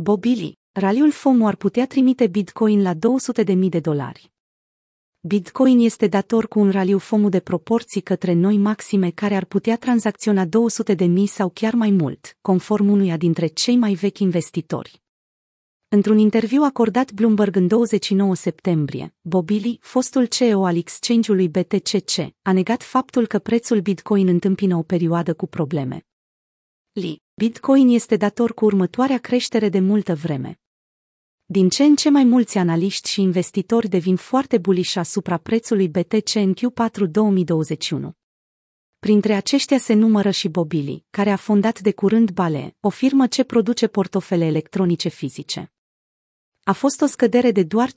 Bobili, raliul FOMO ar putea trimite Bitcoin la 200.000 de dolari. Bitcoin este dator cu un raliu FOMO de proporții către noi maxime care ar putea tranzacționa 200.000 sau chiar mai mult, conform unuia dintre cei mai vechi investitori. Într-un interviu acordat Bloomberg în 29 septembrie, Bobili, fostul CEO al exchange-ului BTCC, a negat faptul că prețul Bitcoin întâmpină o perioadă cu probleme. Li, Bitcoin este dator cu următoarea creștere de multă vreme. Din ce în ce mai mulți analiști și investitori devin foarte bullish asupra prețului BTC în Q4 2021. Printre aceștia se numără și Bobili, care a fondat de curând Bale, o firmă ce produce portofele electronice fizice. A fost o scădere de doar 5%,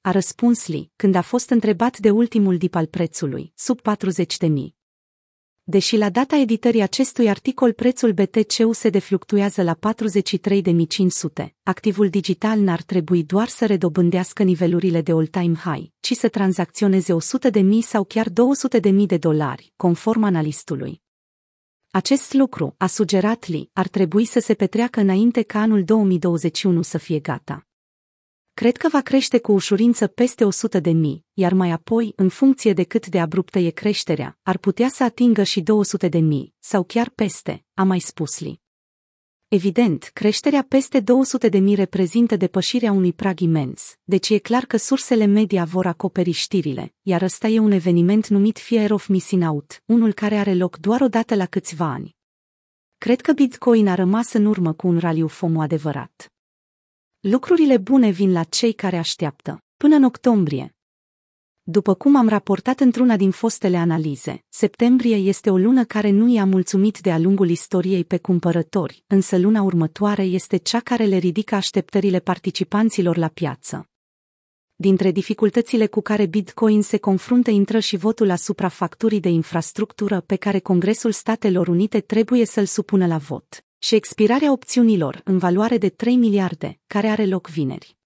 a răspuns Lee, când a fost întrebat de ultimul dip al prețului, sub 40 de mii. Deși la data editării acestui articol prețul BTC se defluctuează la 43.500, activul digital n-ar trebui doar să redobândească nivelurile de all-time high, ci să tranzacționeze 100.000 sau chiar 200.000 de dolari, conform analistului. Acest lucru, a sugerat Lee, ar trebui să se petreacă înainte ca anul 2021 să fie gata. Cred că va crește cu ușurință peste 100 de mii, iar mai apoi, în funcție de cât de abruptă e creșterea, ar putea să atingă și 200 de mii, sau chiar peste, a mai spus Lee. Evident, creșterea peste 200 de mii reprezintă depășirea unui prag imens, deci e clar că sursele media vor acoperi știrile, iar ăsta e un eveniment numit Fear of Missing Out, unul care are loc doar o dată la câțiva ani. Cred că Bitcoin a rămas în urmă cu un raliu FOMO adevărat. Lucrurile bune vin la cei care așteaptă. Până în octombrie, după cum am raportat într-una din fostele analize, septembrie este o lună care nu i-a mulțumit de-a lungul istoriei pe cumpărători, însă luna următoare este cea care le ridică așteptările participanților la piață. Dintre dificultățile cu care Bitcoin se confruntă intră și votul asupra facturii de infrastructură pe care Congresul Statelor Unite trebuie să-l supună la vot, și expirarea opțiunilor în valoare de 3 miliarde, care are loc vineri.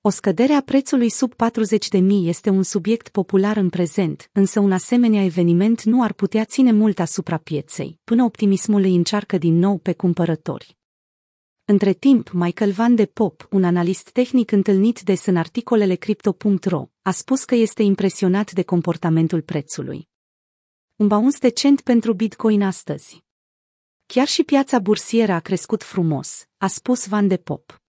O scădere a prețului sub 40.000 este un subiect popular în prezent, însă un asemenea eveniment nu ar putea ține mult asupra pieței, până optimismul îi încearcă din nou pe cumpărători. Între timp, Michael Van de Pop, un analist tehnic întâlnit des în articolele Crypto.ro, a spus că este impresionat de comportamentul prețului. Un bauns decent pentru Bitcoin astăzi. Chiar și piața bursieră a crescut frumos, a spus Van de Pop.